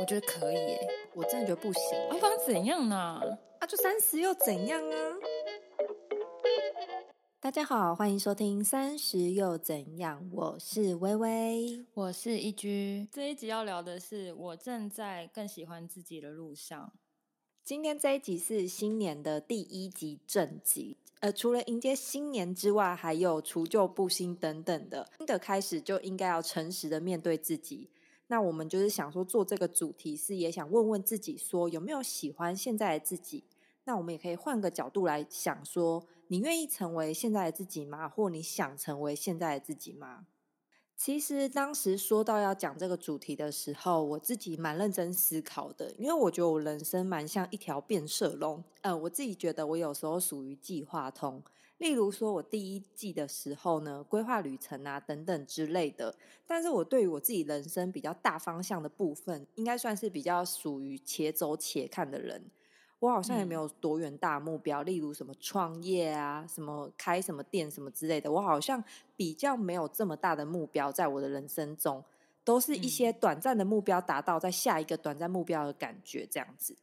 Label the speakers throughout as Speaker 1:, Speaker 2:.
Speaker 1: 我觉得可以耶。
Speaker 2: 我真的觉得不行。
Speaker 1: 啊，不然怎样呢？
Speaker 2: 啊，就三十又怎样啊？大家好，欢迎收听《三十又怎样》，我是微微，
Speaker 1: 我是一居。这一集要聊的是，我正在更喜欢自己的路上。
Speaker 2: 今天这一集是新年的第一集正集。呃，除了迎接新年之外，还有除旧布新等等的。新的开始就应该要诚实的面对自己。那我们就是想说，做这个主题是也想问问自己，说有没有喜欢现在的自己？那我们也可以换个角度来想，说你愿意成为现在的自己吗？或你想成为现在的自己吗？其实当时说到要讲这个主题的时候，我自己蛮认真思考的，因为我觉得我人生蛮像一条变色龙。呃，我自己觉得我有时候属于计划通，例如说我第一季的时候呢，规划旅程啊等等之类的。但是我对于我自己人生比较大方向的部分，应该算是比较属于且走且看的人。我好像也没有多远大目标，例如什么创业啊，什么开什么店什么之类的。我好像比较没有这么大的目标，在我的人生中，都是一些短暂的目标达到，在下一个短暂目标的感觉这样子。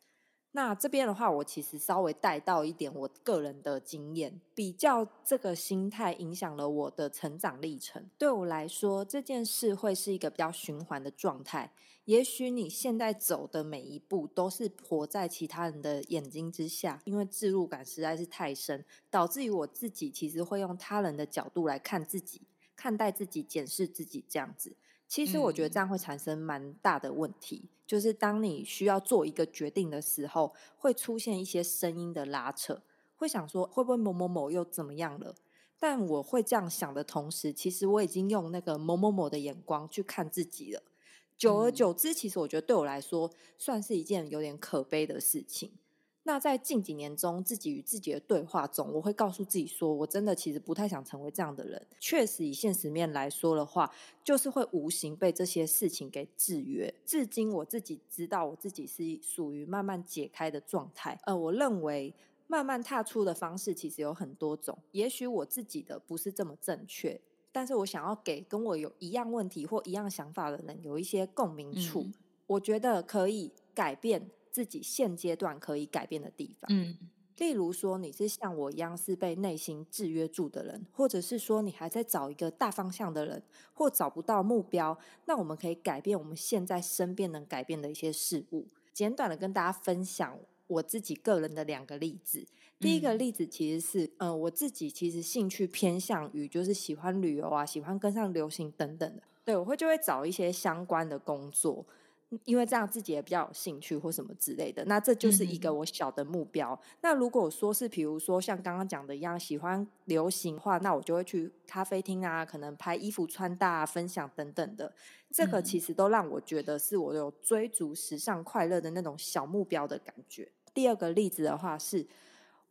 Speaker 2: 那这边的话，我其实稍微带到一点我个人的经验，比较这个心态影响了我的成长历程。对我来说，这件事会是一个比较循环的状态。也许你现在走的每一步都是活在其他人的眼睛之下，因为自入感实在是太深，导致于我自己其实会用他人的角度来看自己、看待自己、检视自己这样子。其实我觉得这样会产生蛮大的问题，就是当你需要做一个决定的时候，会出现一些声音的拉扯，会想说会不会某某某又怎么样了？但我会这样想的同时，其实我已经用那个某某某的眼光去看自己了。久而久之，其实我觉得对我来说，算是一件有点可悲的事情。那在近几年中，自己与自己的对话中，我会告诉自己说，我真的其实不太想成为这样的人。确实，以现实面来说的话，就是会无形被这些事情给制约。至今，我自己知道我自己是属于慢慢解开的状态。呃，我认为慢慢踏出的方式其实有很多种。也许我自己的不是这么正确，但是我想要给跟我有一样问题或一样想法的人有一些共鸣处。我觉得可以改变。自己现阶段可以改变的地方，嗯，例如说你是像我一样是被内心制约住的人，或者是说你还在找一个大方向的人，或找不到目标，那我们可以改变我们现在身边能改变的一些事物。简短的跟大家分享我自己个人的两个例子。第一个例子其实是，嗯，我自己其实兴趣偏向于就是喜欢旅游啊，喜欢跟上流行等等的，对我会就会找一些相关的工作。因为这样自己也比较有兴趣或什么之类的，那这就是一个我小的目标。那如果说是比如说像刚刚讲的一样，喜欢流行话，那我就会去咖啡厅啊，可能拍衣服穿搭、啊分享等等的。这个其实都让我觉得是我有追逐时尚快乐的那种小目标的感觉。第二个例子的话，是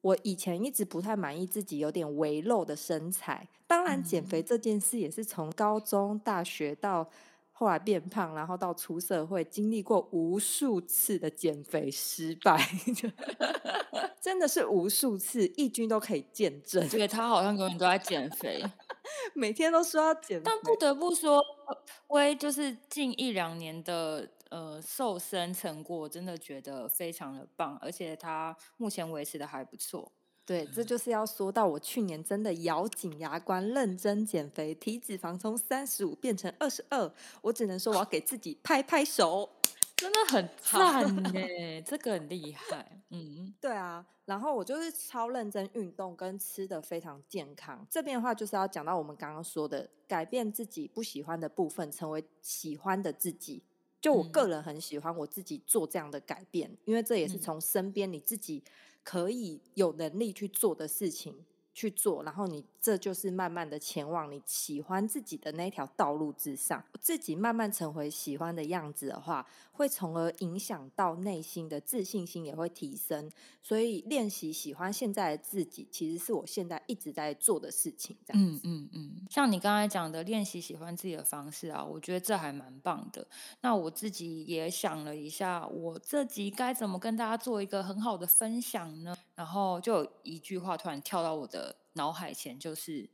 Speaker 2: 我以前一直不太满意自己有点微露的身材，当然减肥这件事也是从高中、大学到。后来变胖，然后到出社会，经历过无数次的减肥失败，真的是无数次，义军都可以见证。
Speaker 1: 这个他好像永远都在减肥，
Speaker 2: 每天都说要减。
Speaker 1: 但不得不说，微就是近一两年的呃瘦身成果，真的觉得非常的棒，而且他目前维持的还不错。
Speaker 2: 对，这就是要说到我去年真的咬紧牙关认真减肥，体脂肪从三十五变成二十二，我只能说我要给自己拍拍手，
Speaker 1: 真的很 赞呢，这个很厉害。嗯，
Speaker 2: 对啊，然后我就是超认真运动跟吃的非常健康。这边的话就是要讲到我们刚刚说的，改变自己不喜欢的部分，成为喜欢的自己。就我个人很喜欢我自己做这样的改变，因为这也是从身边你自己。可以有能力去做的事情。去做，然后你这就是慢慢的前往你喜欢自己的那条道路之上，自己慢慢成为喜欢的样子的话，会从而影响到内心的自信心也会提升。所以练习喜欢现在的自己，其实是我现在一直在做的事情。这样，嗯嗯
Speaker 1: 嗯，像你刚才讲的练习喜欢自己的方式啊，我觉得这还蛮棒的。那我自己也想了一下，我这集该怎么跟大家做一个很好的分享呢？然后就有一句话突然跳到我的脑海前，就是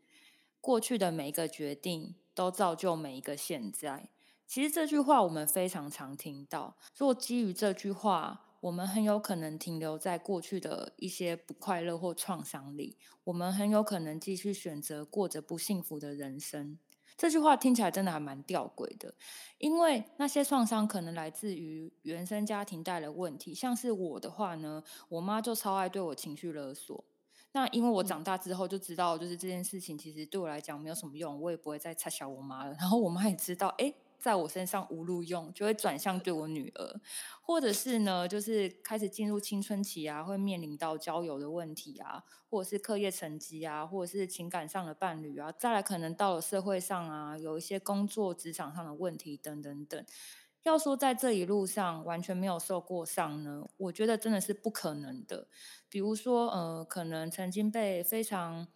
Speaker 1: 过去的每一个决定都造就每一个现在。其实这句话我们非常常听到。若基于这句话，我们很有可能停留在过去的一些不快乐或创伤里，我们很有可能继续选择过着不幸福的人生。这句话听起来真的还蛮吊诡的，因为那些创伤可能来自于原生家庭带来问题。像是我的话呢，我妈就超爱对我情绪勒索。那因为我长大之后就知道，就是这件事情其实对我来讲没有什么用，我也不会再插小我妈了。然后我妈也知道，哎。在我身上无路用，就会转向对我女儿，或者是呢，就是开始进入青春期啊，会面临到交友的问题啊，或者是课业成绩啊，或者是情感上的伴侣啊，再来可能到了社会上啊，有一些工作职场上的问题等等等。要说在这一路上完全没有受过伤呢，我觉得真的是不可能的。比如说，呃，可能曾经被非常。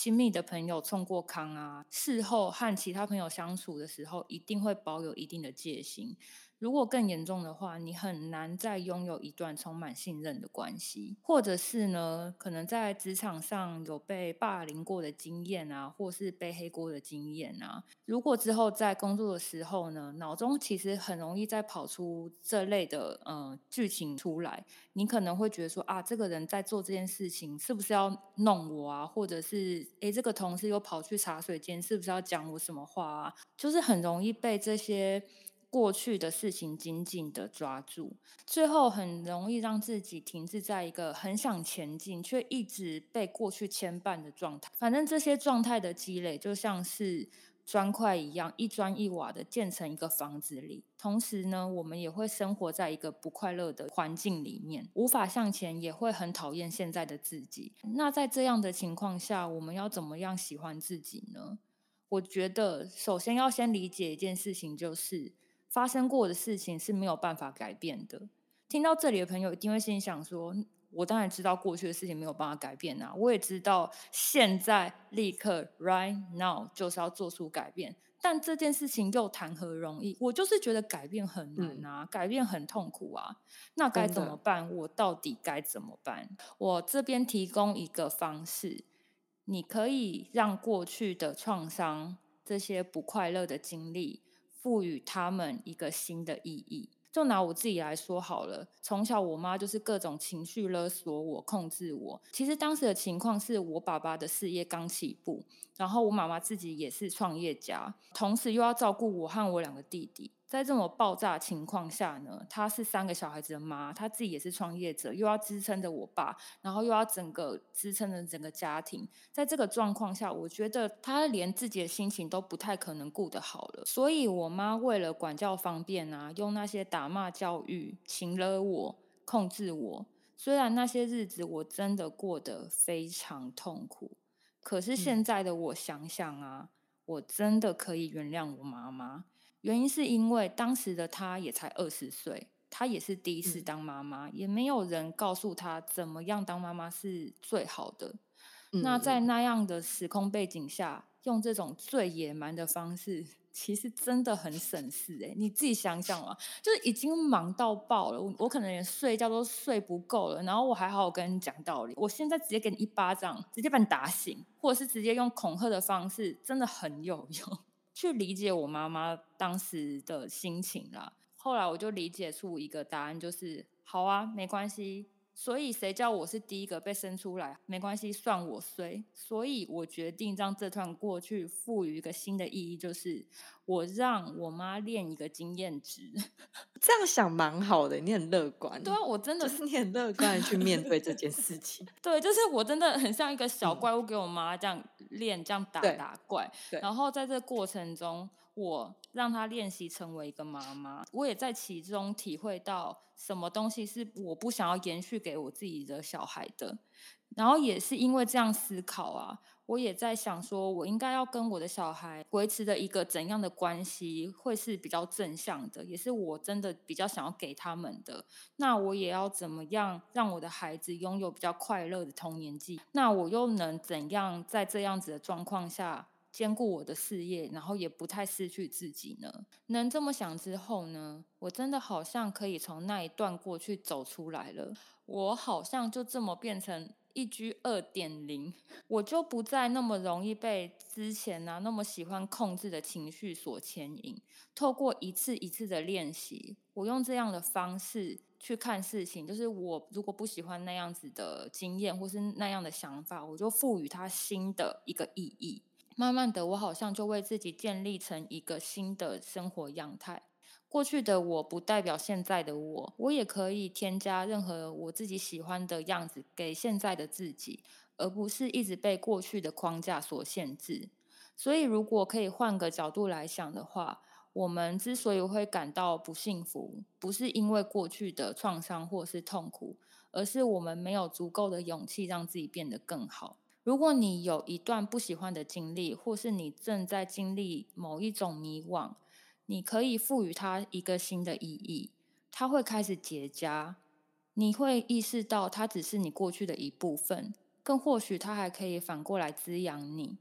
Speaker 1: 亲密的朋友冲过康啊，事后和其他朋友相处的时候，一定会保有一定的戒心。如果更严重的话，你很难再拥有一段充满信任的关系，或者是呢，可能在职场上有被霸凌过的经验啊，或是背黑锅的经验啊。如果之后在工作的时候呢，脑中其实很容易再跑出这类的呃剧情出来，你可能会觉得说啊，这个人在做这件事情是不是要弄我啊？或者是诶，这个同事又跑去茶水间，是不是要讲我什么话啊？就是很容易被这些。过去的事情紧紧的抓住，最后很容易让自己停滞在一个很想前进，却一直被过去牵绊的状态。反正这些状态的积累，就像是砖块一样，一砖一瓦的建成一个房子里。同时呢，我们也会生活在一个不快乐的环境里面，无法向前，也会很讨厌现在的自己。那在这样的情况下，我们要怎么样喜欢自己呢？我觉得，首先要先理解一件事情，就是。发生过的事情是没有办法改变的。听到这里的朋友一定会心想说：“我当然知道过去的事情没有办法改变啊，我也知道现在立刻 right now 就是要做出改变，但这件事情又谈何容易？我就是觉得改变很难啊，改变很痛苦啊。那该怎么办？我到底该怎么办？我这边提供一个方式，你可以让过去的创伤、这些不快乐的经历。”赋予他们一个新的意义。就拿我自己来说好了，从小我妈就是各种情绪勒索我、控制我。其实当时的情况是我爸爸的事业刚起步，然后我妈妈自己也是创业家，同时又要照顾我和我两个弟弟。在这种爆炸情况下呢，她是三个小孩子的妈，她自己也是创业者，又要支撑着我爸，然后又要整个支撑着整个家庭。在这个状况下，我觉得她连自己的心情都不太可能顾得好了。所以，我妈为了管教方便啊，用那些打骂教育，请了我，控制我。虽然那些日子我真的过得非常痛苦，可是现在的我想想啊，我真的可以原谅我妈妈。原因是因为当时的她也才二十岁，她也是第一次当妈妈，也没有人告诉她怎么样当妈妈是最好的。那在那样的时空背景下，用这种最野蛮的方式，其实真的很省事哎！你自己想想嘛，就是已经忙到爆了，我我可能连睡觉都睡不够了，然后我还好好跟你讲道理，我现在直接给你一巴掌，直接把你打醒，或者是直接用恐吓的方式，真的很有用。去理解我妈妈当时的心情啦。后来我就理解出一个答案，就是好啊，没关系。所以谁叫我是第一个被生出来？没关系，算我衰。所以我决定让这段过去赋予一个新的意义，就是我让我妈练一个经验值。
Speaker 2: 这样想蛮好的，你很乐观。
Speaker 1: 对啊，我真的
Speaker 2: 是你很乐观去面对这件事情。
Speaker 1: 对，就是我真的很像一个小怪物，给我妈这样练，这样打打怪。然后在这过程中。我让他练习成为一个妈妈，我也在其中体会到什么东西是我不想要延续给我自己的小孩的。然后也是因为这样思考啊，我也在想说，我应该要跟我的小孩维持的一个怎样的关系会是比较正向的，也是我真的比较想要给他们的。那我也要怎么样让我的孩子拥有比较快乐的童年记？那我又能怎样在这样子的状况下？兼顾我的事业，然后也不太失去自己呢。能这么想之后呢，我真的好像可以从那一段过去走出来了。我好像就这么变成。一居二点零，我就不再那么容易被之前呢那么喜欢控制的情绪所牵引。透过一次一次的练习，我用这样的方式去看事情，就是我如果不喜欢那样子的经验或是那样的想法，我就赋予它新的一个意义。慢慢的，我好像就为自己建立成一个新的生活样态。过去的我不代表现在的我，我也可以添加任何我自己喜欢的样子给现在的自己，而不是一直被过去的框架所限制。所以，如果可以换个角度来想的话，我们之所以会感到不幸福，不是因为过去的创伤或是痛苦，而是我们没有足够的勇气让自己变得更好。如果你有一段不喜欢的经历，或是你正在经历某一种迷惘，你可以赋予它一个新的意义，它会开始结痂。你会意识到它只是你过去的一部分，更或许它还可以反过来滋养你。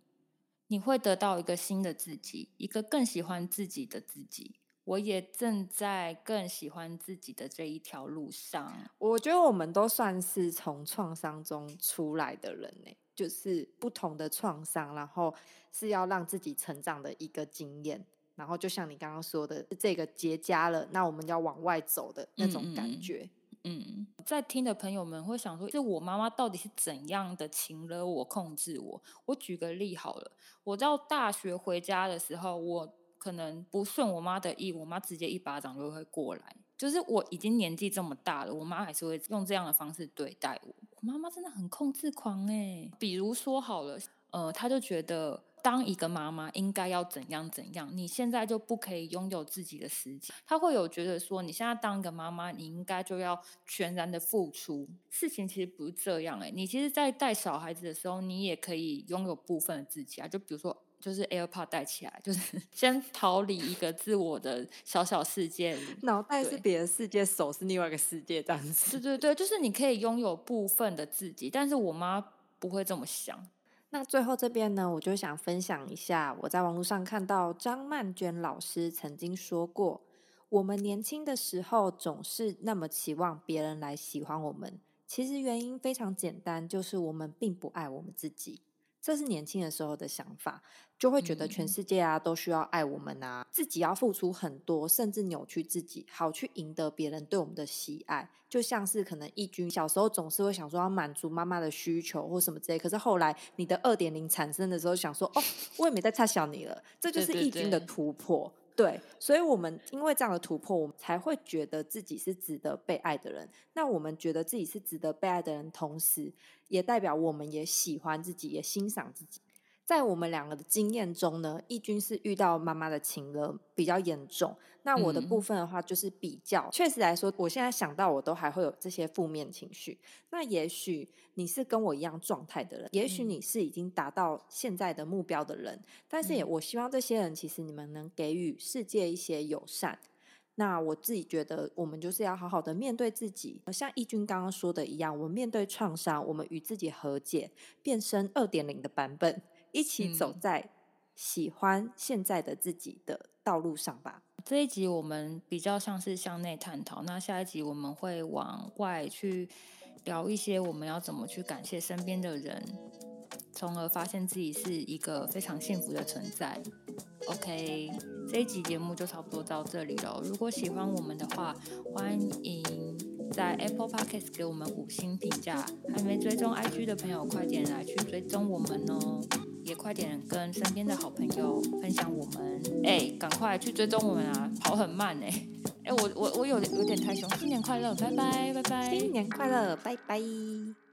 Speaker 1: 你会得到一个新的自己，一个更喜欢自己的自己。我也正在更喜欢自己的这一条路上。
Speaker 2: 我觉得我们都算是从创伤中出来的人呢，就是不同的创伤，然后是要让自己成长的一个经验。然后就像你刚刚说的，这个结痂了，那我们要往外走的那种感觉。
Speaker 1: 嗯，在听的朋友们会想说，这我妈妈到底是怎样的情了我控制我？我举个例好了，我到大学回家的时候，我可能不顺我妈的意，我妈直接一巴掌就会过来。就是我已经年纪这么大了，我妈还是会用这样的方式对待我。妈妈真的很控制狂哎，比如说好了，呃，他就觉得。当一个妈妈应该要怎样怎样？你现在就不可以拥有自己的时间。他会有觉得说，你现在当一个妈妈，你应该就要全然的付出。事情其实不是这样哎，你其实，在带小孩子的时候，你也可以拥有部分的自己啊。就比如说，就是 AirPod 带起来，就是先逃离一个自我的小小世界里。
Speaker 2: 脑袋是别的世界，手是另外一个世界，这样子。
Speaker 1: 对 对对，就是你可以拥有部分的自己，但是我妈不会这么想。
Speaker 2: 那最后这边呢，我就想分享一下，我在网络上看到张曼娟老师曾经说过，我们年轻的时候总是那么期望别人来喜欢我们，其实原因非常简单，就是我们并不爱我们自己。这是年轻的时候的想法，就会觉得全世界啊都需要爱我们啊，自己要付出很多，甚至扭曲自己，好去赢得别人对我们的喜爱。就像是可能义军小时候总是会想说要满足妈妈的需求或什么之类，可是后来你的二点零产生的时候，想说哦，我也没再差小你了，这就是义军的突破。对，对所以，我们因为这样的突破，我们才会觉得自己是值得被爱的人。那我们觉得自己是值得被爱的人，同时也代表我们也喜欢自己，也欣赏自己。在我们两个的经验中呢，义军是遇到妈妈的情勒比较严重。那我的部分的话，就是比较确实来说，我现在想到我都还会有这些负面情绪。那也许你是跟我一样状态的人，也许你是已经达到现在的目标的人，但是也我希望这些人其实你们能给予世界一些友善。那我自己觉得，我们就是要好好的面对自己，像义军刚刚说的一样，我们面对创伤，我们与自己和解，变身二点零的版本。一起走在喜欢现在的自己的道路上吧。
Speaker 1: 这一集我们比较像是向内探讨，那下一集我们会往外去聊一些我们要怎么去感谢身边的人，从而发现自己是一个非常幸福的存在。OK，这一集节目就差不多到这里了。如果喜欢我们的话，欢迎在 Apple Podcast 给我们五星评价。还没追踪 IG 的朋友，快点来去追踪我们哦！也快点跟身边的好朋友分享我们，哎，赶快去追踪我们啊！跑很慢哎，哎，我我我有有点太凶，新年快乐，拜拜拜拜，
Speaker 2: 新年快乐，拜拜。